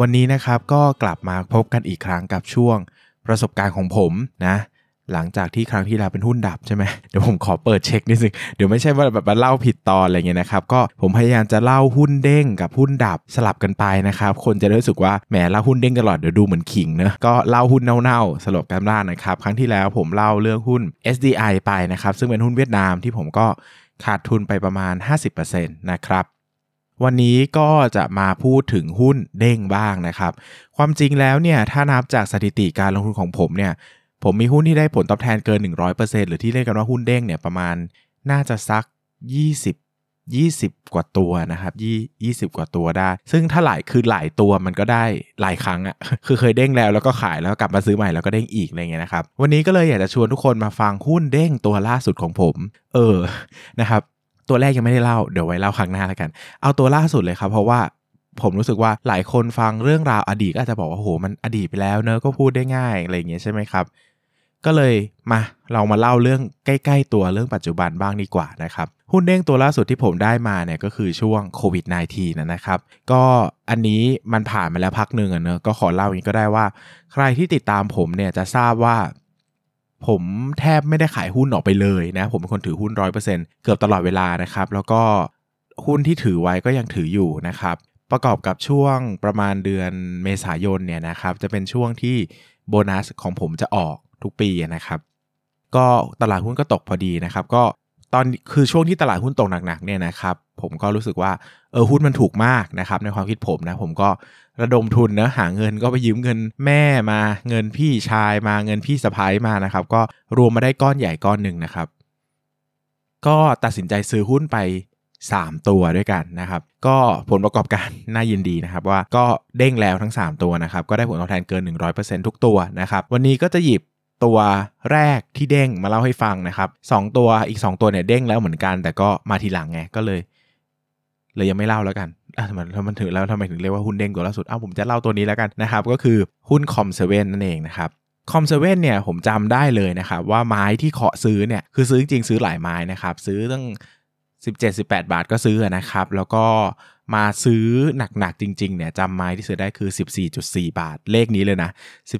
วันนี้นะครับก็กลับมาพบกันอีกครั้งกับช่วงประสบการณ์ของผมนะหลังจากที่ครั้งที่แล้วเป็นหุ้นดับใช่ไหมเดี๋ยวผมขอเปิดเช็คนิดนึงเดี๋ยวไม่ใช่ว่าแบบมาเล่าผิดตอนอะไรเงี้ยนะครับก็ผมพยายามจะเล่าหุ้นเด้งกับหุ้นดับสลับกันไปนะครับคนจะได้รู้สึกว่าแหมเล่าหุ้นเด้งตลอดเดี๋ยวดูเหมือนขิงเนอะก็เล่าหุ้นเน่าๆสลับกันบ้างนะครับครั้งที่แล้วผมเล่าเรื่องหุ้น SDI ไปนะครับซึ่งเป็นหุ้นเวียดนามที่ผมก็ขาดทุนไปประมาณ 50%นะครับ วันนี้ก็จะมาพูดถึงหุ้นเด้งบ้างนะครับ ความจริงแล้วเนี่ยถ้านับจากสถิติการลงทุนของผมเนี่ยผมมีหุ้นที่ได้ผลตอบแทนเกิน 100%หรือที่เรียกกันว่าหุ้นเด้งเนี่ยประมาณน่าจะสัก 20 20 กว่าตัวนะครับยี่20 กว่าตัวได้ ซึ่งถ้าหลายคือหลายตัวมันก็ได้หลายครั้งอะ่ะ คือเคยเด้งแล้วแล้วก็ขายแล้วกลับมาซื้อใหม่แล้วก็เด้งอีกอะไรเงี้ยนะครับ วันนี้ก็เลยอยากจะชวนทุกคนมาฟังหุ้นเด้งตัวล่าสุดของผม เออ นะครับ ตัวแรกยังไม่ได้เล่าเดี๋ยวไว้เล่าครั้งหน้าแล้วกัน เอาตัวล่าสุดเลยครับ เพราะว่าผมรู้สึกว่าหลายคนฟังเรื่องราวอดีตก็อาจจะบอกว่าโหมันอดีตไปแล้วเนอะก็พูดได้ง่ายอะไรอย่างเงี้ยใช่ไหมครับ ก็เลยมาเรามาเล่าเรื่องใกล้ ๆ ตัวเรื่องปัจจุบันบ้างดีกว่านะครับหุ้นเด้งตัวล่าสุดที่ผมได้มาเนี่ยก็คือช่วงโควิด -19 นะครับ ก็อันนี้มันผ่านมาแล้วพักหนึ่งอะเนอะก็ขอเล่าอย่างนี้ก็ได้ว่า ใครที่ติดตามผมเนี่ยจะทราบว่า ผมแทบไม่ได้ขายหุ้นออกไปเลยนะ ผมเป็นคนถือหุ้นร้อยเปอร์เซ็นต์เกือบตลอดเวลานะครับ แล้วก็หุ้นที่ถือไว้ก็ยังถืออยู่นะครับ ประกอบกับช่วงประมาณเดือนเมษายนเนี่ยนะครับ จะเป็นช่วงที่โบนัสของผมจะออกทุกปีนะครับ ก็ตลาดหุ้นก็ตกพอดีนะครับ ก็ ตอนคือช่วงที่ตลาดหุ้นตกหนักๆเนี่ยนะครับผมก็รู้สึกว่าเออหุ้นมันถูกมากนะครับในความคิดผมนะผมก็ระดมทุนนะหาเงินก็ไปยืมเงินแม่มาเงินพี่ชายมาเงินพี่สะพ้ายมานะครับ ก็รวมมาได้ก้อนใหญ่ก้อนหนึ่งนะครับ ก็ตัดสินใจซื้อหุ้นไป 3 ตัวด้วยกันนะครับ ก็ผลประกอบการน่ายินดีนะครับว่าก็เด้งแล้วทั้ง 3 ตัวนะครับ ก็ได้ผลตอบแทนเกิน 100%ทุกตัวนะครับ วันนี้ก็จะหยิบ ตัวแรกที่เด้งมาเล่าให้ฟังนะครับสองตัวอีก 2 ตัวเนี่ยเด้งแล้วเหมือนกัน แต่ก็มาทีหลังไงก็เลย เลยยังไม่เล่าแล้วกันอะทำไมทำไมถึงแล้วทำไมถึงเรียกว่าหุ้นเด้งตัวล่าสุดอ้าวผมจะเล่าตัวนี้แล้วกันนะครับก็คือหุ้นคอมเซเว่นนั่นเองนะครับคอมเซเว่นเนี่ยผมจำได้เลยนะครับว่าไม้ที่เคาะซื้อเนี่ยคือซื้อจริงซื้อหลายไม้นะครับซื้อตั้ง 17-18 บาทก็ซื้อนะครับ แล้วก็มาซื้อหนักๆจริงๆเนี่ยจำไม้ที่ซื้อได้คือ 14.4 บาท เลขนี้เลยนะ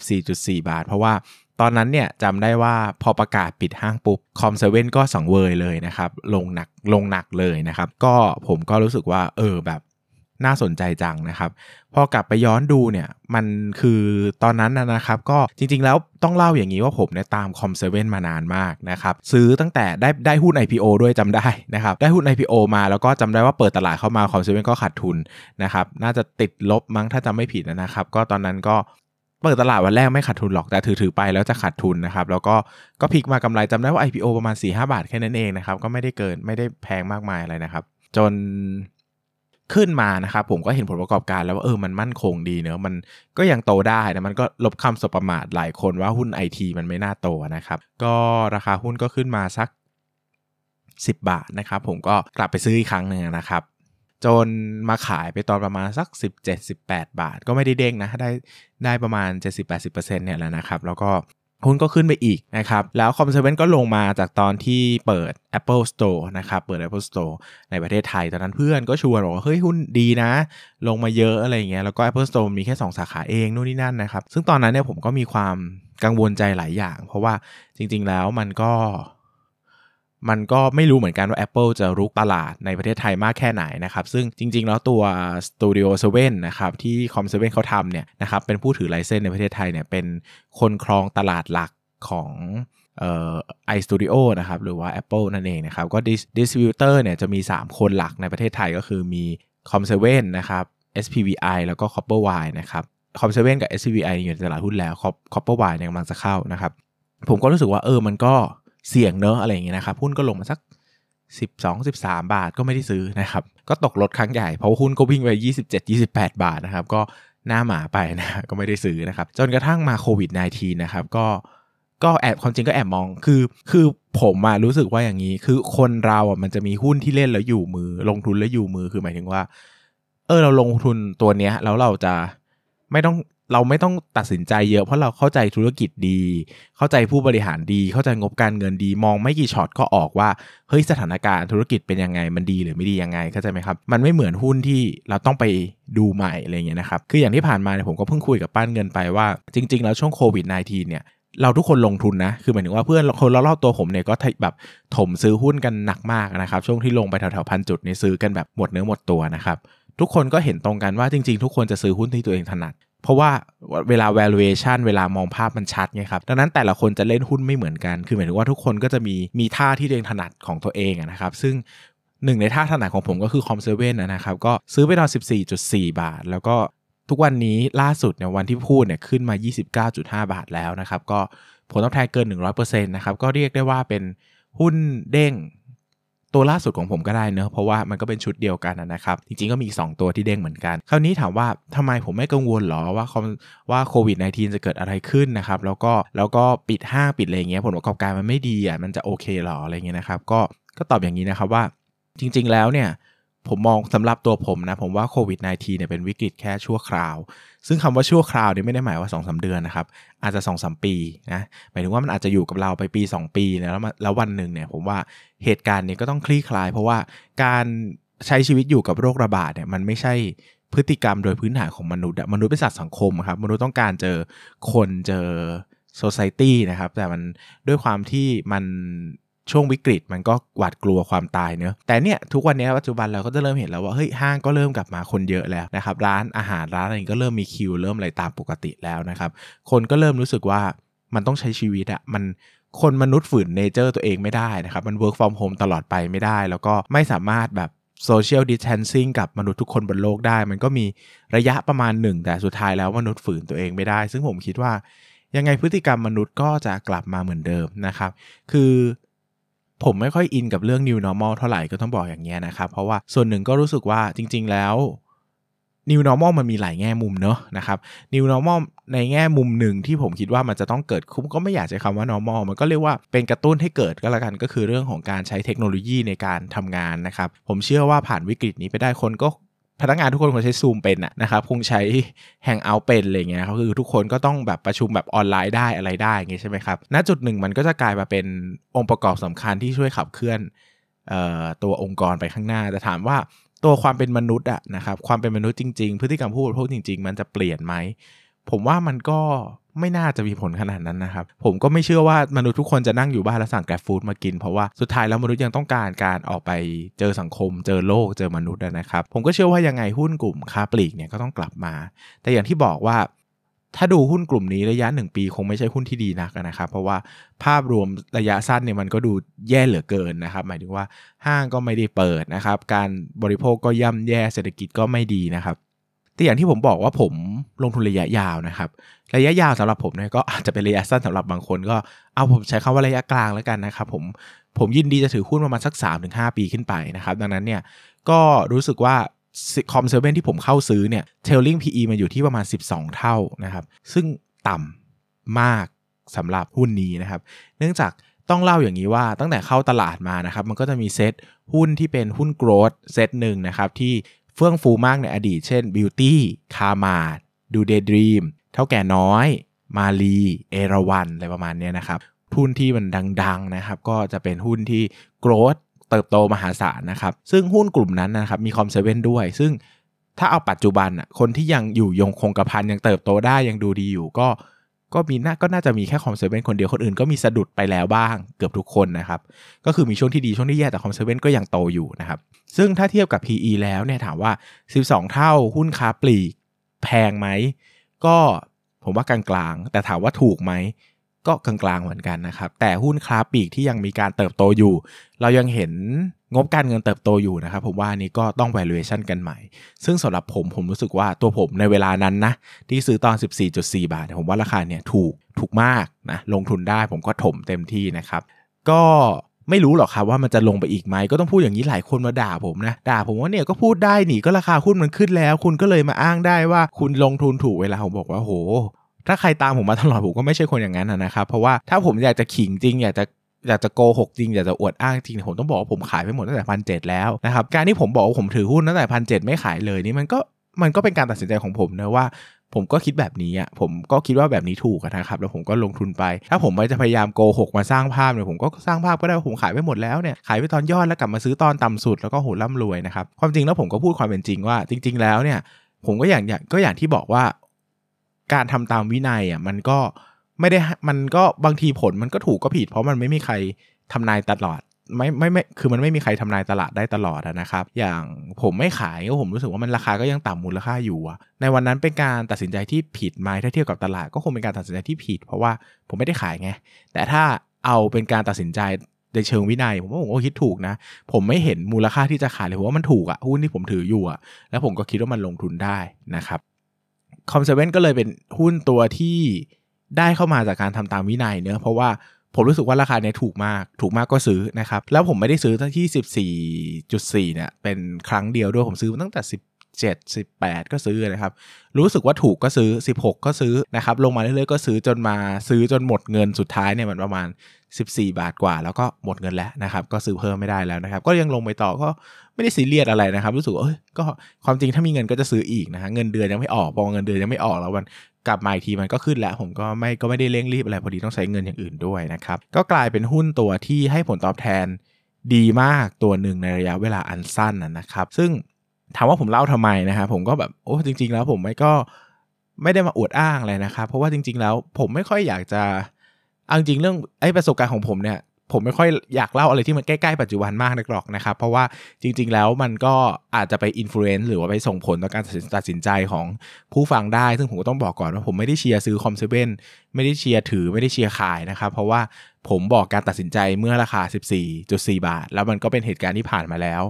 14.4 บาท เพราะว่า ตอนนั้นเนี่ยจำได้ว่าพอประกาศปิดห้างปุ๊บคอมเซเว่นก็สองเวยเลยนะครับ ลงหนักลงหนักเลยนะครับ ก็ผมก็รู้สึกว่าเออแบบน่าสนใจจังนะครับ พอกลับไปย้อนดูเนี่ยมันคือตอนนั้นนะครับ ก็จริงๆแล้วต้องเล่าอย่างนี้ว่าผมเนี่ยตามคอมเซเว่นมานานมากนะครับ ซื้อตั้งแต่ได้ได้หุ้น IPO ด้วยจำได้นะครับ ได้หุ้น IPO มาแล้วก็จำได้ว่าเปิดตลาดเข้ามาคอมเซเว่นก็ขาดทุนนะครับ น่าจะติดลบมั้งถ้าจำไม่ผิดนะครับ ก็ตอนนั้นก็ เปิดตลาดวันแรกไม่ขาดทุนหรอกแต่ถือถือไปแล้วจะขาดทุนนะครับ แล้วก็ก็พลิกมากำไรจำได้ว่า IPO ประมาณ4-5บาทแค่นั้นเองนะครับ ก็ไม่ได้เกินไม่ได้แพงมากมายอะไรนะครับ จนขึ้นมานะครับผมก็เห็นผลประกอบการแล้วว่าเออมันมั่นคงดีเนอะมันก็ยังโตได้นะมันก็ลบคำสบประมาทหลายคนว่าหุ้นไอทีมันไม่น่าโตนะครับ ก็ราคาหุ้นก็ขึ้นมาสัก 10 บาทนะครับ ผมก็กลับไปซื้ออีกครั้งหนึ่งนะครับ จนมาขายไปตอนประมาณสัก 17-18 บาท ก็ไม่ได้เด้งนะ ได้ได้ประมาณ 70-80%เนี่ยแหละนะครับ แล้วก็หุ้นก็ขึ้นไปอีกนะครับ แล้วคอมเซเว่นก็ลงมาจากตอนที่เปิด Apple Store นะครับ เปิด Apple Store ในประเทศไทย ตอนนั้นเพื่อนก็ชวนบอกว่า เฮ้ย หุ้นดีนะ ลงมาเยอะอะไรเงี้ย แล้วก็ Apple Store มีแค่ 2 สาขาเองนู่นนี่นั่นนะครับ ซึ่งตอนนั้นเนี่ยผมก็มีความกังวลใจหลายอย่าง เพราะว่าจริง ๆ แล้วมันก็ มันก็ไม่รู้เหมือนกันว่า Apple จะรุกตลาดในประเทศไทยมากแค่ไหนนะครับ ซึ่งจริง ๆ แล้วตัว Studio 7นะครับที่ Com 7เขาทำเนี่ยนะครับเป็นผู้ถือไลเซนส์ในประเทศไทยเนี่ยเป็นคนครองตลาดหลักของเอ่อ iStudio นะครับหรือว่า Apple นั่นเองนะครับ ก็ Distributor เนี่ยจะมี 3 คนหลักในประเทศไทยก็คือมี Com 7 นะครับ SPVI แล้วก็ Copperwire นะครับ Com 7กับ SPVI อยู่ในตลาดหุ้นแล้ว Copperwire เนี่ยกำลังจะเข้านะครับ ผมก็รู้สึกว่าเออมันก็ เสี่ยงเนอะอะไรอย่างเงี้ยนะครับหุ้นก็ลงมาสัก 12 13 บาทก็ไม่ได้ซื้อนะครับ ก็ตกลดครั้งใหญ่เพราะหุ้นก็วิ่งไป 27 28 บาทนะครับ ก็หน้าหมาไปนะก็ไม่ได้ซื้อนะครับ จนกระทั่งมาโควิด -19 นะครับก็ก็แอบความจริงก็แอบมองคือ คือผมอะรู้สึกว่าอย่างนี้ คือคนเราอะมันจะมีหุ้นที่เล่นแล้วอยู่มือ ลงทุนแล้วอยู่มือคือหมายถึงว่า เออเราลงทุนตัวเนี้ยแล้วเราจะไม่ต้อง เราไม่ต้องตัดสินใจเยอะเพราะเราเข้าใจธุรกิจดี เข้าใจผู้บริหารดี เข้าใจงบการเงินดี มองไม่กี่ช็อตก็ออกว่าเฮ้ยสถานการณ์ธุรกิจเป็นยังไงมันดีหรือไม่ดียังไงเข้าใจไหมครับ มันไม่เหมือนหุ้นที่เราต้องไปดูใหม่อะไรเงี้ยนะครับคืออย่างที่ผ่านมาเนี่ยผมก็เพิ่งคุยกับป้านเงินไปว่า จริง ๆ แล้วช่วงโควิด -19 เนี่ยเราทุกคนลงทุนนะ คือหมายถึงว่าเพื่อนคนรอบๆตัวผมเนี่ยก็แบบถมซื้อหุ้นกันหนักมากนะครับ ช่วงที่ลงไปแถวๆพันจุดนี่ซื้อกันแบบหมดเนื้อหมดตัวนะครับ ทุกคนก็เห็นตรงกันว่าจริงๆ ทุกคนจะซื้อหุ้นที่ตัวเองถนัด เพราะว่าเวลา valuation เวลามองภาพมันชัดไงครับ ดังนั้นแต่ละคนจะเล่นหุ้นไม่เหมือนกัน คือหมายถึงว่าทุกคนก็จะมีมีท่าที่ตัวเองถนัดของตัวเองนะครับ ซึ่งหนึ่งในท่าถนัดของผมก็คือคอมเซเว่นนะครับ ก็ซื้อไปตอน 14.4 บาท แล้วก็ทุกวันนี้ล่าสุดเนี่ยวันที่พูดเนี่ยขึ้นมา 29.5 บาทแล้วนะครับ ก็ผลตอบแทนเกิน 100%นะครับ ก็เรียกได้ว่าเป็นหุ้นเด้ง ตัวล่าสุดของผมก็ได้เนอะเพราะว่ามันก็เป็นชุดเดียวกันนะครับ จริงๆก็มี 2 ตัวที่เด้งเหมือนกัน คราวนี้ถามว่าทำไมผมไม่กังวลหรอว่าว่าโควิด -19 จะเกิดอะไรขึ้นนะครับ แล้วก็แล้วก็ปิดห้างปิดอะไรเงี้ยผลประกอบการมันไม่ดีอะมันจะโอเคหรออะไรเงี้ยนะครับ ก็ก็ตอบอย่างนี้นะครับว่าจริง ๆ แล้วเนี่ย ผมมองสำหรับตัวผมนะ ผมว่าโควิด -19 เนี่ยเป็นวิกฤตแค่ชั่วคราว ซึ่งคำว่าชั่วคราวนี่ไม่ได้หมายว่า2อสเดือนนะครับ อาจจะ2อสปีนะ หมายถึงว่ามันอาจจะอยู่กับเราไปปี 2 ปีแล้วแล้ววันหนึ่งเนี่ยผมว่าเหตุการณ์นี้ก็ต้องคลี่คลาย เพราะว่าการใช้ชีวิตอยู่กับโรคระบาดเนี่ยมันไม่ใช่พฤติกรรมโดยพื้นฐานของมนุษย์มนุษย์เป็นสัตว์สังคมครับมนุษย์ต้องการเจอคนเจอโซซายตี้นะครับ แต่มันด้วยความที่มัน ช่วงวิกฤตมันก็หวาดกลัวความตายเนอะแต่เนี่ยทุกวันนี้ปัจจุบันเราก็จะเริ่มเห็นแล้วว่าเฮ้ยห้างก็เริ่มกลับมาคนเยอะแล้วนะครับร้านอาหารร้านอะไรก็เริ่มมีคิวเริ่มอะไรตามปกติแล้วนะครับคนก็เริ่มรู้สึกว่ามันต้องใช้ชีวิตอะมันคนมนุษย์ฝืนเนเจอร์ตัวเองไม่ได้นะครับมัน work from home ตลอดไปไม่ได้ แล้วก็ไม่สามารถแบบ social distancing กับมนุษย์ทุกคนบนโลกได้ มันก็มีระยะประมาณหนึ่ง แต่สุดท้ายแล้วมนุษย์ฝืนตัวเองไม่ได้ ซึ่งผมคิดว่ายังไงพฤติกรรมมนุษย์ก็จะกลับมาเหมือนเดิมนะครับ คือ ผมไม่ค่อยอินกับเรื่อง new normal เท่าไหร่ก็ต้องบอกอย่างเงี้ยนะครับ เพราะว่าส่วนหนึ่งก็รู้สึกว่าจริง ๆ แล้ว new normal มันมีหลายแง่มุมเนอะนะครับ new normal ในแง่มุมหนึ่งที่ผมคิดว่ามันจะต้องเกิดคุ้มก็ไม่อยากใช้คำว่า normal มันก็เรียกว่าเป็นกระตุ้นให้เกิดก็แล้วกันก็คือเรื่องของการใช้เทคโนโลยีในการทำงานนะครับ ผมเชื่อว่าผ่านวิกฤตนี้ไปได้คนก็ พนักงานทุกคนคงใช้ซูมเป็นนะครับคงใช้แฮงเอาท์เป็นอะไรเงี้ยเขาคือทุกคนก็ต้องแบบประชุมแบบออนไลน์ได้อะไรได้เงี้ยใช่ไหมครับณจุดหนึ่งมันก็จะกลายมาเป็นองค์ประกอบสำคัญที่ช่วยขับเคลื่อนตัวองค์กรไปข้างหน้าแต่ถามว่าตัวความเป็นมนุษย์อะนะครับความเป็นมนุษย์จริง ๆ พฤติกรรมผู้บริโภคจริง ๆ มันจะเปลี่ยนไหมผมว่ามันก็ ไม่น่าจะมีผลขนาดนั้นนะครับ ผมก็ไม่เชื่อว่ามนุษย์ทุกคนจะนั่งอยู่บ้านแล้วสั่งแกร็บฟู้ดมากิน เพราะว่าสุดท้ายแล้วมนุษย์ยังต้องการการออกไปเจอสังคม เจอโลกเจอมนุษย์นะครับ ผมก็เชื่อว่ายังไงหุ้นกลุ่มค้าปลีกเนี่ยก็ต้องกลับมา แต่อย่างที่บอกว่า ถ้าดูหุ้นกลุ่มนี้ระยะ 1 ปีคงไม่ใช่หุ้นที่ดีนักนะครับ เพราะว่าภาพรวมระยะสั้นเนี่ยมันก็ดูแย่เหลือเกินนะครับ หมายถึงว่าห้างก็ไม่ได้เปิดนะครับ การบริโภคก็ย่ำแย่เศรษฐกิจก็ไม่ดีนะครับแต่อย่างที่ผมบอกว่าผมลงทุนระยะยาวนะครับ ระยะยาวสำหรับผมเนี่ยก็อาจจะเป็นระยะสั้นสำหรับบางคนก็เอาผมใช้คำว่าระยะกลางแล้วกันนะครับผมผมยินดีจะถือหุ้นประมาณสัก 3-5 ปีขึ้นไปนะครับ ดังนั้นเนี่ยก็รู้สึกว่าคอมเซเว่นที่ผมเข้าซื้อเนี่ยเทลลิง PE มาอยู่ที่ประมาณ 12 เท่านะครับ ซึ่งต่ำมากสำหรับหุ้นนี้นะครับ เนื่องจากต้องเล่าอย่างนี้ว่าตั้งแต่เข้าตลาดมานะครับ มันก็จะมีเซตหุ้นที่เป็นหุ้นโกรดเซตหนึ่งนะครับ ที่เฟื่องฟูมากในอดีต เช่น Beauty คามาดดูดูเดย์ดรีม เถ้าแก่น้อย มาลีเอราวันอะไรประมาณนี้นะครับหุ้นที่มันดังๆนะครับ ก็จะเป็นหุ้นที่ growth เติบโตมหาศาลนะครับ ซึ่งหุ้นกลุ่มนั้นนะครับ มี COM7 ด้วย ซึ่งถ้าเอาปัจจุบันอะคนที่ยังอยู่ยงคงกระพันยังเติบโตได้ยังดูดีอยู่ก็ก็มีน่าก็น่าจะมีแค่ COM7 คนเดียวคนอื่นก็มีสะดุดไปแล้วบ้างเกือบทุกคนนะครับ ก็คือมีช่วงที่ดีช่วงที่แย่แต่ COM7 ก็ยังโตอยู่นะครับ ซึ่งถ้าเทียบกับ PE แล้วเนี่ยถามว่า 12 เท่าหุ้นค้าปลีกแพงไหม ก็ผมว่ากลางๆ แต่ถามว่าถูกไหม ก็กลางๆเหมือนกันนะครับ แต่หุ้นคลาปีกที่ยังมีการเติบโตอยู่ เรายังเห็นงบการเงินเติบโตอยู่นะครับ ผมว่านี้ก็ต้อง valuation กันใหม่ ซึ่งสำหรับผมผมรู้สึกว่าตัวผมในเวลานั้นนะ ที่ซื้อตอน 14.4 บาท ผมว่าราคาเนี่ยถูกถูกมากนะลงทุนได้ผมก็ถมเต็มที่นะครับ ก็ ไม่รู้หรอกครับว่ามันจะลงไปอีกไหมก็ต้องพูดอย่างนี้หลายคนมาด่าผมนะด่าผมว่าเนี่ยก็พูดได้หนีก็ราคาหุ้นมันขึ้นแล้ว คุณก็เลยมาอ้างได้ว่าคุณลงทุนถูกเวลาผมบอกว่าโห ถ้าใครตามผมมาตลอดผมก็ไม่ใช่คนอย่างนั้นนะครับเพราะว่าถ้าผมอยากจะขิงจริงอยากจะอยากจะโกหกจริงอยากจะอวดอ้างจริงผมต้องบอกว่าผมขายไปหมดตั้งแต่พันเแล้วนะครับการที่ผมบอกว่าผมถือหุ้นตั้งแต่พันเไม่ขายเลยนี่มันก็มันก็เป็นการตัดสินใจของผมนะว่า ผมก็คิดแบบนี้อะผมก็คิดว่าแบบนี้ถูกนะครับแล้วผมก็ลงทุนไป ถ้าผมไม่จะพยายามโกหกมาสร้างภาพเนี่ยผมก็สร้างภาพก็ได้ผมขายไปหมดแล้วเนี่ยขายไปตอนยอดแล้วกลับมาซื้อตอนต่ำสุดแล้วก็โหร่ำรวยนะครับความจริงแล้วผมก็พูดความเป็นจริงว่า จริง ๆ แล้วเนี่ยผมก็อย่างก็อย่างที่บอกว่า การทำตามวินัยอะมันก็ไม่ได้มันก็บางทีผลมันก็ถูกก็ผิด เพราะมันไม่มีใครทำนายตลอด ไม่ไม่ไม่คือมันไม่มีใครทำนายตลาดได้ตลอดนะครับ อย่างผมไม่ขายก็ผมรู้สึกว่ามันราคาก็ยังต่ำมูลค่าอยู่ ในวันนั้นเป็นการตัดสินใจที่ผิดไหมถ้าเทียบกับตลาดก็คงเป็นการตัดสินใจที่ผิด เพราะว่าผมไม่ได้ขายไงแต่ถ้าเอาเป็นการตัดสินใจในเชิงวินัย ผมว่าผมก็คิดถูกนะ ผมไม่เห็นมูลค่าที่จะขายเลยผมว่ามันถูกอะหุ้นที่ผมถืออยู่อะแล้วผมก็คิดว่ามันลงทุนได้นะครับคอมเซเว่นก็เลยเป็นหุ้นตัวที่ได้เข้ามาจากการทำตามวินัยเนื้อเพราะว่า ผมรู้สึกว่าราคาเนี้ยถูกมาก ถูกมากก็ซื้อนะครับ แล้วผมไม่ได้ซื้อที่ 14.4 เนี่ย เป็นครั้งเดียวด้วย ผมซื้อตั้งแต่17 18 ก็ซื้อนะครับ รู้สึกว่าถูกก็ซื้อ 16 ก็ซื้อนะครับ ลงมาเรื่อยๆ ก็ซื้อจนมาซื้อจนหมดเงินสุดท้ายเนี่ยมันประมาณ 14 บาทกว่า แล้วก็หมดเงินแล้วนะครับ ก็ซื้อเพิ่มไม่ได้แล้วนะครับ ก็ยังลงไปต่อก็ไม่ได้ซีเรียสอะไรนะครับ รู้สึกว่าเอ้ยก็ความจริงถ้ามีเงินก็จะซื้ออีกนะฮะเงินเดือนยังไม่ออกพอเงินเดือนยังไม่ออกแล้วมัน กลับมาอีกทีมันก็ขึ้นแล้วผมก็ไม่ก็ไม่ได้เร่งรีบอะไรพอดีต้องใช้เงินอย่างอื่นด้วยนะครับ ก็กลายเป็นหุ้นตัวที่ให้ผลตอบแทนดีมากตัวหนึ่งในระยะเวลาอันสั้นนะครับ ซึ่งถามว่าผมเล่าทำไมนะครับผมก็แบบโอ้จริง ๆ แล้วผมไม่ก็ไม่ได้มาอวดอ้างอะไรนะครับ เพราะว่าจริง ๆ แล้วผมไม่ค่อยอยากจะเอาจริงเรื่องไอ้ประสบการณ์ของผมเนี่ย ผมไม่ค่อยอยากเล่าอะไรที่มันใกล้ๆปัจจุบันมากนักหรอกนะครับ เพราะว่าจริง ๆ แล้วมันก็อาจจะไป influence หรือว่าไปส่งผลต่อการตัดสินใจของผู้ฟังได้ ซึ่งผมก็ต้องบอกก่อนว่าผมไม่ได้เชียร์ซื้อ COM7ไม่ได้เชียร์ถือไม่ได้เชียร์ขายนะครับ เพราะว่าผมบอกการตัดสินใจเมื่อราคา 14.4 บาท แล้วมันก็เป็นเหตุการณ์ที่ผ่านมาแล้ว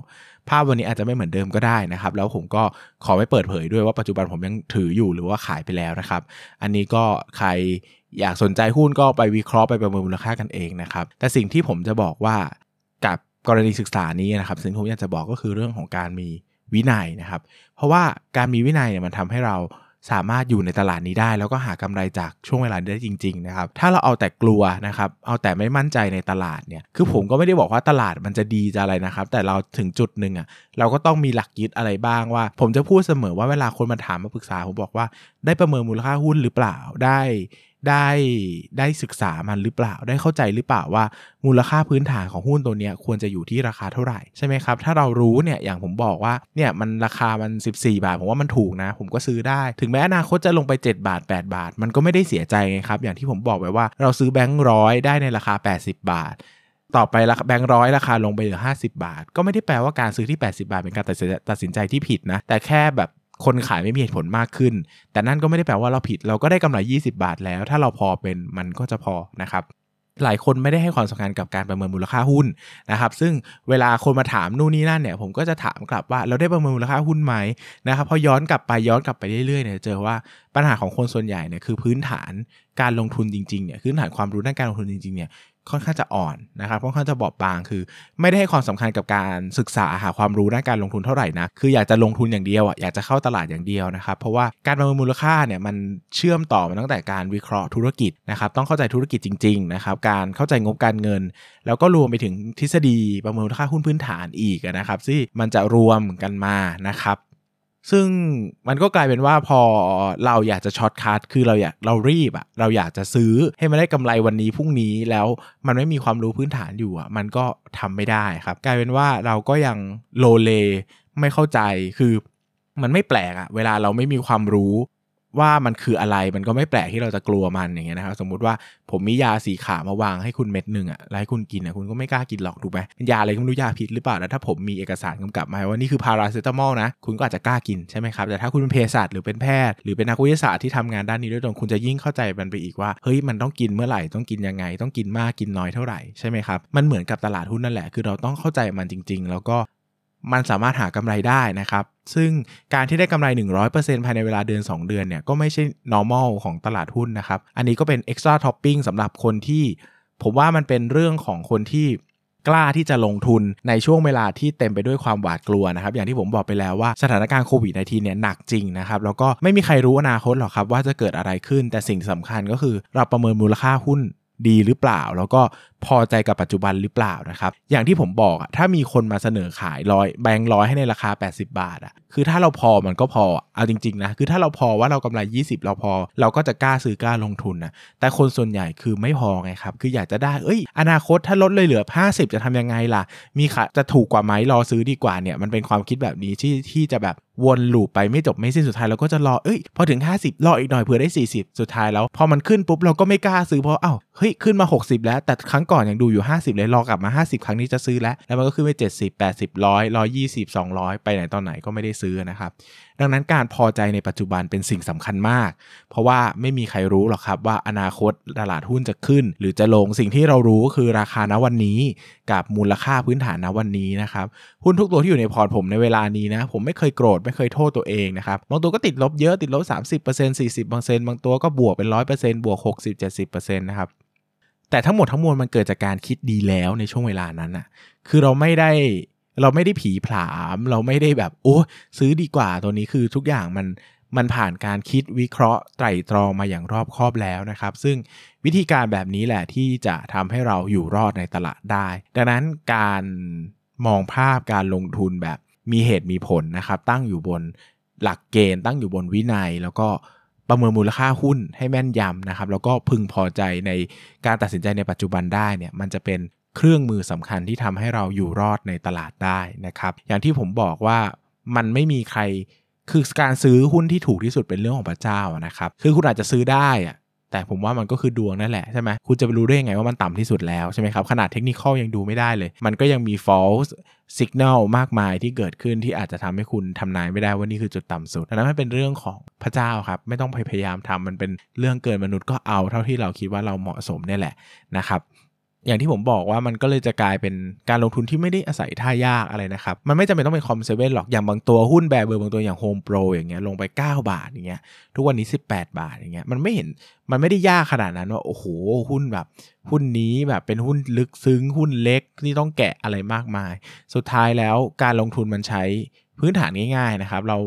ภาพวันนี้อาจจะไม่เหมือนเดิมก็ได้นะครับ แล้วผมก็ขอไม่เปิดเผยด้วยว่าปัจจุบันผมยังถืออยู่หรือว่าขายไปแล้วนะครับ อันนี้ก็ใคร อยากสนใจหุ้นก็ไปวิเคราะห์ไปประเมินมูลค่ากันเองนะครับ แต่สิ่งที่ผมจะบอกว่ากับกรณีศึกษานี้นะครับ สิ่งที่ผมอยากจะบอกก็คือเรื่องของการมีวินัยนะครับ เพราะว่าการมีวินัยเนี่ยมันทำให้เราสามารถอยู่ในตลาดนี้ได้ แล้วก็หากำไรจากช่วงเวลาได้จริงๆนะครับ ถ้าเราเอาแต่กลัวนะครับ เอาแต่ไม่มั่นใจในตลาดเนี่ย คือผมก็ไม่ได้บอกว่าตลาดมันจะดีจะอะไรนะครับ แต่เราถึงจุดหนึ่งอะ่ะ เราก็ต้องมีหลักยึดอะไรบ้างว่า ผมจะพูดเสมอว่าเวลาคนมาถามมาปรึกษาผมบอกว่าได้ประเมินมูลค่าหุ้นหรือเปล่า ได้ ได้ได้ศึกษามันหรือเปล่า ได้เข้าใจหรือเปล่าว่ามูลค่าพื้นฐานของหุ้นตัวนี้ควรจะอยู่ที่ราคาเท่าไหร่ใช่ไหมครับ ถ้าเรารู้เนี่ยอย่างผมบอกว่าเนี่ยมันราคามัน 14 บาท ผมว่ามันถูกนะ ผมก็ซื้อได้ ถึงแม้อนาคตจะลงไป 7 บาท 8 บาท มันก็ไม่ได้เสียใจไงครับ อย่างที่ผมบอกไปว่าเราซื้อแบงค์ร้อยได้ในราคา 80 บาทต่อไปแบงค์ร้อยราคาลงไปเหลือ 50 บาท ก็ไม่ได้แปลว่าการซื้อที่ 80 บาทเป็นการตัดสินใจที่ผิดนะ แต่แค่แบบ คนขายไม่มีเหตุผลมากขึ้น แต่นั่นก็ไม่ได้แปลว่าเราผิด เราก็ได้กำไร 20 บาทแล้ว ถ้าเราพอเป็นมันก็จะพอนะครับหลายคนไม่ได้ให้ความสำคัญกับการประเมินมูลค่าหุ้นนะครับ ซึ่งเวลาคนมาถามนู่นนี่นั่นเนี่ย ผมก็จะถามกลับว่าเราได้ประเมินมูลค่าหุ้นไหมนะครับพอย้อนกลับไปย้อนกลับไปเรื่อยๆเนี่ยเจอว่าปัญหาของคนส่วนใหญ่เนี่ยคือพื้นฐานการลงทุนจริงๆเนี่ยพื้นฐานความรู้ด้านการลงทุนจริงๆเนี่ย ค่อนข้างจะอ่อนนะครับค่อนข้างจะบอบบางคือ ไม่ได้ให้ความสำคัญกับการศึกษาหาความรู้ด้านการลงทุนเท่าไหร่นะคืออยากจะลงทุนอย่างเดียวอะอยากจะเข้าตลาดอย่างเดียวนะครับเพราะว่าการประเมินมูลค่าเนี่ยมันเชื่อมต่อมาตั้งแต่การวิเคราะห์ธุรกิจนะครับต้องเข้าใจธุรกิจจริงๆนะครับการเข้าใจงบการเงิน แล้วก็รวมไปถึงทฤษฎีประเมินมูลค่าหุ้นพื้นฐานอีกนะครับที่มันจะรวมกันมานะครับ ซึ่งมันก็กลายเป็นว่าพอเราอยากจะ shortcut คือเราอยากเรารีบอะเราอยากจะซื้อให้มันได้กำไรวันนี้พรุ่งนี้แล้วมันไม่มีความรู้พื้นฐานอยู่อะมันก็ทำไม่ได้ครับ กลายเป็นว่าเราก็ยังโลเลไม่เข้าใจคือมันไม่แปลกอะเวลาเราไม่มีความรู้ ว่ามันคืออะไรมันก็ไม่แปลกที่เราจะกลัวมันอย่างเงี้ยนะครับสมมุติว่าผมมียาสีขาวมาวางให้คุณเม็ดหนึ่งอะแล้วให้คุณกินอะคุณก็ไม่กล้ากินหรอกถูกไหมยาอะไรก็ไม่รู้ยาพิษหรือเปล่าแล้วถ้าผมมีเอกสารกำกับมาว่านี่คือพาราเซตามอลนะคุณก็อาจจะกล้ากินใช่ไหมครับแต่ถ้าคุณเป็นเภสัชหรือเป็นแพทย์หรือเป็นนักวิทยาศาสตร์ที่ทำงานด้านนี้ด้วยตรงคุณจะยิ่งเข้าใจมันไปอีกว่าเฮ้ยมันต้องกินเมื่อไหร่ต้องกินยังไง ต้องกินมากกินน้อยเท่าไหร่ใช่ไหมครับมันเหมือนกับตลาดหุ้นนั่นแหละคือเราต้องเข้าใจมันจริง ๆ แล้วก็ มันสามารถหากำไรได้นะครับ ซึ่งการที่ได้กำไร 100%ภายในเวลาเดือน 2 เดือนเนี่ยก็ไม่ใช่ normal ของตลาดหุ้นนะครับ อันนี้ก็เป็น extra topping สำหรับคนที่ ผมว่ามันเป็นเรื่องของคนที่กล้าที่จะลงทุนในช่วงเวลาที่เต็มไปด้วยความหวาดกลัวนะครับ อย่างที่ผมบอกไปแล้วว่าสถานการณ์โควิด -19 เนี่ยหนักจริงนะครับ แล้วก็ไม่มีใครรู้อนาคตหรอกครับว่าจะเกิดอะไรขึ้น แต่สิ่งสำคัญก็คือเราประเมินมูลค่าหุ้น ดีหรือเปล่า แล้วก็พอใจกับปัจจุบันหรือเปล่านะครับ อย่างที่ผมบอกอะถ้ามีคนมาเสนอขายร้อยแบงค์ร้อยให้ในราคา 80 บาทอะคือถ้าเราพอมันก็พอเอาจริงๆนะคือถ้าเราพอว่าเรากำไร 20 เราพอ เราก็จะกล้าซื้อกล้าลงทุนนะแต่คนส่วนใหญ่คือไม่พอไงครับคืออยากจะได้เอ้ย อนาคตถ้าลดเลยเหลือ 50 จะทำยังไงล่ะ มีขาจะถูกกว่าไหมรอซื้อดีกว่าเนี่ยมันเป็นความคิดแบบนี้ที่ที่จะแบบวนลูปไปไม่จบไม่สิ้นสุดท้ายเราก็จะรอเอ้ยพอถึง 50 รออีกหน่อยเผื่อได้ 40 สุดท้ายแล้วพอมันขึ้นปุ๊บเราก็ไม่กล้าซื้อเพราะอ้าวเฮ้ยขึ้นมา 60 แล้ว แต่ครั้งก่อนยังดูอยู่ 50 เลยรอกลับมา 50 ครั้งนี้จะซื้อแล้ว แล้วมันก็ขึ้นไป 70 80 100 120 200 ไปไหนตอนไหนก็ไม่ได้ซื้อนะครับดังนั้นการพอใจในปัจจุบันเป็นสิ่งสำคัญมาก เพราะว่าไม่มีใครรู้หรอกครับว่าอนาคตตลาดหุ้นจะขึ้น หรือจะลงสิ่งที่เรารู้ก็คือราคาณวันนี้ กับมูลค่าพื้นฐานณวันนี้นะครับหุ้นทุกตัวที่อยู่ในพอร์ตผมในเวลานี้นะผมไม่เคยโกรธไม่เคยโทษตัวเองนะครับ บางตัวก็ติดลบเยอะติดลบ 30% 40%บางตัวก็บวกเป็น 100%บวก 60-70%นะครับแต่ทั้งหมดทั้งมวลมันเกิดจากการคิดดีแล้วในช่วงเวลานั้นอะ คือเราไม่ได้เราไม่ได้ผีผลาม เราไม่ได้แบบโอ้ซื้อดีกว่าตัวนี้คือทุกอย่างมันมันผ่านการคิดวิเคราะห์ไตรตรองมาอย่างรอบคอบแล้วนะครับ ซึ่งวิธีการแบบนี้แหละที่จะทำให้เราอยู่รอดในตลาดได้ ดังนั้นการมองภาพการลงทุนแบบ มีเหตุมีผลนะครับ ตั้งอยู่บนหลักเกณฑ์ ตั้งอยู่บนวินัย แล้วก็ประเมินมูลค่าหุ้นให้แม่นยำนะครับ แล้วก็พึงพอใจในการตัดสินใจในปัจจุบันได้เนี่ยมันจะเป็นเครื่องมือสำคัญที่ทำให้เราอยู่รอดในตลาดได้นะครับ อย่างที่ผมบอกว่ามันไม่มีใครคือการซื้อหุ้นที่ถูกที่สุดเป็นเรื่องของพระเจ้านะครับ คือคุณอาจจะซื้อได้อะ แต่ผมว่ามันก็คือดวงนั่นแหละใช่ไหมคุณจะไปรู้ได้ยังไงว่ามันต่ำที่สุดแล้วใช่ไหมครับขนาดเทคนิคยังดูไม่ได้เลย มันก็ยังมี false signal มากมายที่เกิดขึ้นที่อาจจะทำให้คุณทำนายไม่ได้ว่านี่คือจุดต่ำสุดดังนั้นมันเป็นเรื่องของพระเจ้าครับ ไม่ต้องพยายามทำมันเป็นเรื่องเกินมนุษย์ก็เอาเท่าที่เราคิดว่าเราเหมาะสมนี่แหละนะครับ อย่างที่ผมบอกว่ามันก็เลยจะกลายเป็นการลงทุนที่ไม่ได้อาศัยท่ายากอะไรนะครับ มันไม่จำเป็นต้องเป็นคอมเซเว่นหรอกอย่างบางตัวหุ้นแบบเบอร์บางตัวอย่างโฮมโปรอย่างเงี้ยลงไป 9 บาทอย่างเงี้ยทุกวันนี้ 18 บาทอย่างเงี้ยมันไม่เห็นมันไม่ได้ยากขนาดนั้นว่าโอ้โหหุ้นแบบหุ้นนี้แบบเป็นหุ้นลึกซึ้งหุ้นเล็กที่ต้องแกะอะไรมากมาย สุดท้ายแล้วการลงทุนมันใช้พื้นฐานง่ายๆนะครับ เรา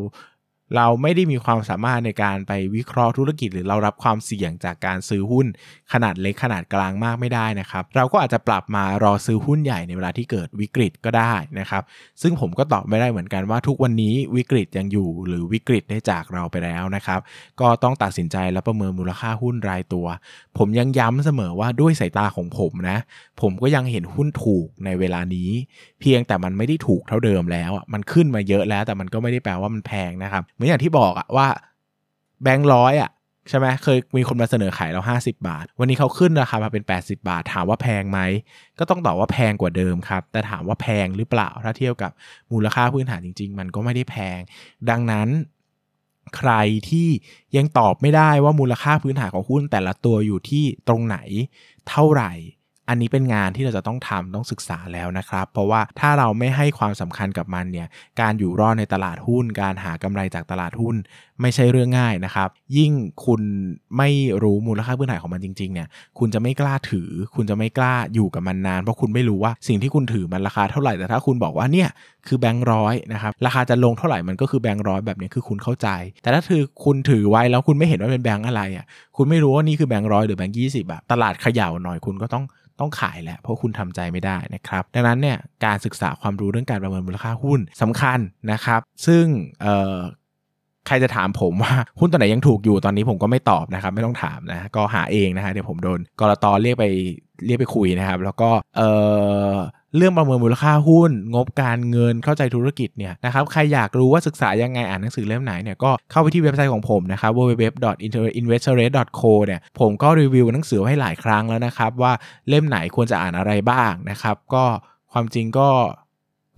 เราไม่ได้มีความสามารถในการไปวิเคราะห์ธุรกิจ หรือเรารับความเสี่ยงจากการซื้อหุ้น ขนาดเล็กขนาดกลางมากไม่ได้นะครับ เราก็อาจจะปรับมารอซื้อหุ้นใหญ่ในเวลาที่เกิดวิกฤตก็ได้นะครับ ซึ่งผมก็ตอบไม่ได้เหมือนกันว่าทุกวันนี้วิกฤตยังอยู่ หรือวิกฤตได้จากเราไปแล้วนะครับ ก็ต้องตัดสินใจและประเมินมูลค่าหุ้นรายตัว ผมยังย้ำเสมอว่าด้วยสายตาของผมนะ ผมก็ยังเห็นหุ้นถูกในเวลานี้ เพียงแต่มันไม่ได้ถูกเท่าเดิมแล้วมันขึ้นมาเยอะแล้วแต่มันก็ไม่ได้แปลว่ามันแพงนะครับเหมือนอย่างที่บอกอะว่าแบงค์ร้อยอะใช่ไหมเคยมีคนมาเสนอขายเรา 50 บาท วันนี้เขาขึ้นราคามาเป็น 80 บาท ถามว่าแพงไหม ก็ต้องตอบว่าแพงกว่าเดิมครับ แต่ถามว่าแพงหรือเปล่า ถ้าเทียบกับมูลค่าพื้นฐานจริง ๆ มันก็ไม่ได้แพง ดังนั้นใครที่ยังตอบไม่ได้ว่ามูลค่าพื้นฐานของหุ้นแต่ละตัวอยู่ที่ตรงไหนเท่าไหร่ อันนี้เป็นงานที่เราจะต้องทำต้องศึกษาแล้วนะครับ เพราะว่าถ้าเราไม่ให้ความสำคัญกับมันเนี่ยการอยู่รอดในตลาดหุ้น การหากำไรจากตลาดหุ้น ไม่ใช่เรื่องง่ายนะครับ ยิ่งคุณไม่รู้มูลค่าพื้นฐานของมันจริงๆเนี่ยคุณจะไม่กล้าถือ คุณจะไม่กล้าอยู่กับมันนาน เพราะคุณไม่รู้ว่าสิ่งที่คุณถือมันราคาเท่าไหร่แต่ถ้าคุณบอกว่าเนี่ย คือแบงค์ร้อยนะครับราคาจะลงเท่าไหร่มันก็คือแบงค์ร้อยแบบนี้คือคุณเข้าใจ แต่ถ้าถือคุณถือไว้แล้วคุณไม่เห็นว่าเป็นแบงค์อะไรอะคุณไม่รู้ว่านี่คือแบงค์ร้อยหรือแบงค์ยี่สิบอะตลาดเขย่าหน่อยคุณก็ต้องต้องขายแหละเพราะคุณทำใจไม่ได้นะครับ ดังนั้นเนี่ยการศึกษาความรู้เรื่องการประเมินมูลค่าหุ้นสำคัญนะครับ ซึ่งเอ่อใครจะถามผมว่าหุ้นตัวไหนยังถูกอยู่ตอนนี้ผมก็ไม่ตอบนะครับ ไม่ต้องถามนะก็หาเองนะฮะเดี๋ยวผมโดนกรตเรียกไปเรียกไปคุยนะครับ แล้วก็เอ่อ เรื่องประเมินมูลค่าหุ้น งบการเงินเข้าใจธุรกิจเนี่ยนะครับใครอยากรู้ว่าศึกษายังไงอ่านหนังสือเล่มไหนเนี่ยก็เข้าไปที่เว็บไซต์ของผมนะครับ www.investorate.co เนี่ยผมก็รีวิวหนังสือให้หลายครั้งแล้วนะครับ ว่าเล่มไหนควรจะอ่านอะไรบ้างนะครับก็ความจริงก็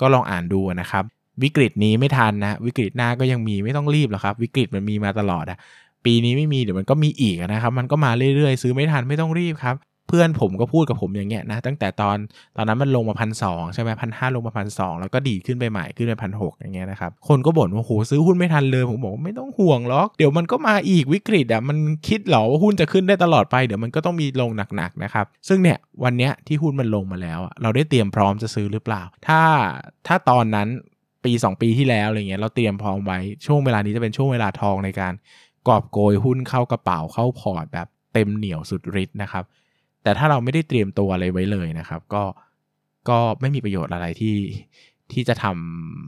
ก็ลองอ่านดูนะครับ วิกฤตนี้ไม่ทันนะวิกฤตหน้าก็ยังมีไม่ต้องรีบหรอกครับ วิกฤตมันมีมาตลอดอะปีนี้ไม่มีเดี๋ยวมันก็มีอีกนะครับ มันก็มาเรื่อยๆ ซื้อไม่ทันไม่ต้องรีบครับ เพื่อนผมก็พูดกับผมอย่างเงี้ยนะตั้งแต่ตอนตอนนั้นมันลงมาพันสองใช่ไหมพันห้าลงมาพันสองแล้วก็ดีดขึ้นไปใหม่ขึ้นไปพันหกอย่างเงี้ยนะครับคนก็บ่นว่าโหซื้อหุ้นไม่ทันเลยผมบอกไม่ต้องห่วงหรอกเดี๋ยวมันก็มาอีกวิกฤตอะมันคิดเหรอว่าหุ้นจะขึ้นได้ตลอดไปเดี๋ยวมันก็ต้องมีลงหนักๆนะครับซึ่งเนี่ยวันเนี้ยที่หุ้นมันลงมาแล้ว เราได้เตรียมพร้อมจะซื้อหรือเปล่า ถ้าถ้าตอนนั้นปี 2 ปีที่แล้วอะไรเงี้ยเราเตรียมพร้อมไว้ช่วงเวลานี้จะเป็นช่วงเวลาทองในการกอบโกยหุ้นเข้ากระเป๋าเข้าพอร์ตแบบเต็มเหนียวสุดฤทธิ์นะครับ แต่ถ้าเราไม่ได้เตรียมตัวอะไรไว้เลยนะครับ ก็ก็ไม่มีประโยชน์อะไรที่ที่จะท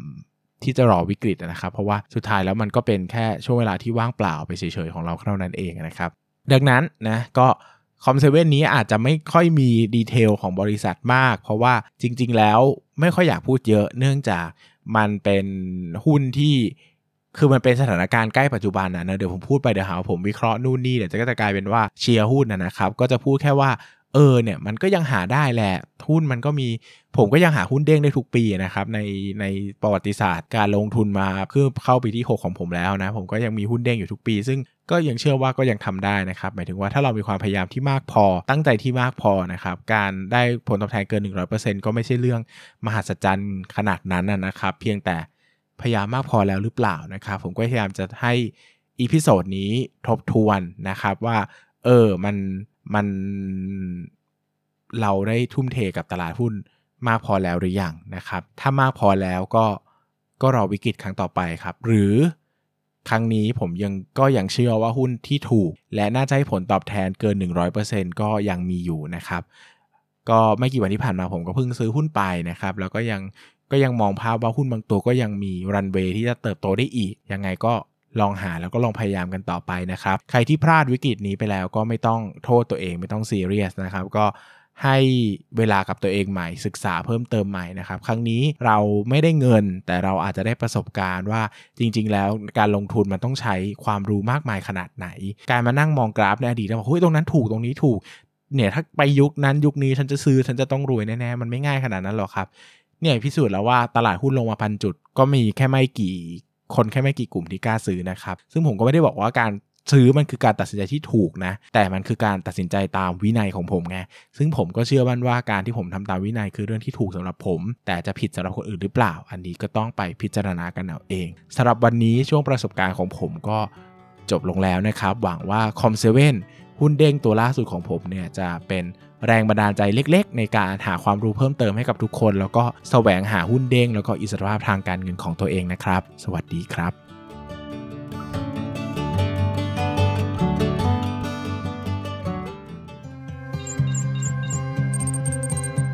ำที่จะรอวิกฤตนะครับ เพราะว่าสุดท้ายแล้วมันก็เป็นแค่ช่วงเวลาที่ว่างเปล่าไปเฉยๆของเราเท่านั้นเองนะครับ ดังนั้นนะก็คอมเซเว่นนี้อาจจะไม่ค่อยมีดีเทลของบริษัทมาก เพราะว่าจริง ๆ แล้วไม่ค่อยอยากพูดเยอะเนื่องจากมันเป็นหุ้นที่ คือมันเป็นสถานการณ์ใกล้ปัจจุบันนะเดี๋ยวผมพูดไปเดี๋ยวหาผมวิเคราะห์นู่นนี่เดี๋ยวจะก็จะกลายเป็นว่าเชียร์หุ้นนะครับก็จะพูดแค่ว่าเออเนี่ยมันก็ยังหาได้แหละ หุ้นมันก็มีผมก็ยังหาหุ้นเด้งได้ทุกปีนะครับในในประวัติศาสตร์การลงทุนมาเพื่อเข้าปีที่ 6 ของผมแล้วนะ ผมก็ยังมีหุ้นเด้งอยู่ทุกปี ซึ่งก็ยังเชื่อว่าก็ยังทำได้นะครับหมายถึงว่าถ้าเรามีความพยายามที่มากพอ ตั้งใจที่มากพอนะครับการได้ผลตอบแทนเกิน 100%ก็ไม่ใช่เรื่องมหัศจรรย์ขนาดนั้นนะครับ เพียงแต่ พยายามมากพอแล้วหรือเปล่านะครับ ผมก็พยายามจะให้ episode นี้ทบทวนนะครับว่า เออมันมันเราได้ทุ่มเทกับตลาดหุ้นมากพอแล้วหรือยังนะครับ ถ้ามากพอแล้วก็ก็รอวิกฤตครั้งต่อไปครับ หรือครั้งนี้ผมยังก็ยังเชื่อว่าหุ้นที่ถูก และน่าจะให้ผลตอบแทนเกิน 100%ก็ยังมีอยู่นะครับ ก็ไม่กี่วันที่ผ่านมาผมก็เพิ่งซื้อหุ้นไปนะครับ แล้วก็ยัง ก็ยังมองภาพว่าหุ้นบางตัวก็ยังมีรันเวย์ที่จะเติบโตได้อีก ยังไงก็ลองหาแล้วก็ลองพยายามกันต่อไปนะครับ ใครที่พลาดวิกฤตนี้ไปแล้วก็ไม่ต้องโทษตัวเองไม่ต้องซีเรียสนะครับ ก็ให้เวลากับตัวเองใหม่ศึกษาเพิ่มเติมใหม่นะครับ ครั้งนี้เราไม่ได้เงิน แต่เราอาจจะได้ประสบการณ์ว่าจริง ๆ แล้วการลงทุนมันต้องใช้ความรู้มากมายขนาดไหน การมานั่งมองกราฟในอดีตแล้วบอกเฮ้ยตรงนั้นถูกตรงนี้ถูกเนี่ยถ้าไปยุคนั้นยุคนี้ฉันจะซื้อฉันจะต้องรวยแน่ๆมันไม่ง่ายขนาดนั้นหรอกครับ เนี่ยพิสูจน์แล้วว่าตลาดหุ้นลงมาพันจุด ก็มีแค่ไม่กี่คนแค่ไม่กี่กลุ่มที่กล้าซื้อนะครับ ซึ่งผมก็ไม่ได้บอกว่าการซื้อมันคือการตัดสินใจที่ถูกนะ แต่มันคือการตัดสินใจตามวินัยของผมไง ซึ่งผมก็เชื่อมั่นว่าการที่ผมทำตามวินัยคือเรื่องที่ถูกสำหรับผม แต่จะผิดสำหรับคนอื่นหรือเปล่า อันนี้ก็ต้องไปพิจารณากันเอาเองสำหรับวันนี้ช่วงประสบการณ์ของผมก็จบลงแล้วนะครับ หวังว่าคอมเซเว่น หุ้นเด้งตัวล่าสุดของผมเนี่ยจะเป็นแรงบันดาลใจเล็ก ๆ ในการหาความรู้เพิ่มเติมให้กับทุกคน แล้วก็แสวงหาหุ้นเด้งแล้วก็อิสรภาพทางการเงินของตัวเองนะครับ สวัสดีครับ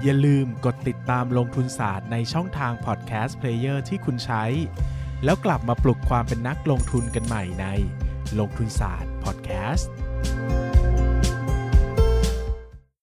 อย่าลืมกดติดตามลงทุนศาสตร์ในช่องทางพอดแคสต์เพลเยอร์ที่คุณใช้ แล้วกลับมาปลุกความเป็นนักลงทุนกันใหม่ในลงทุนศาสตร์พอดแคสต์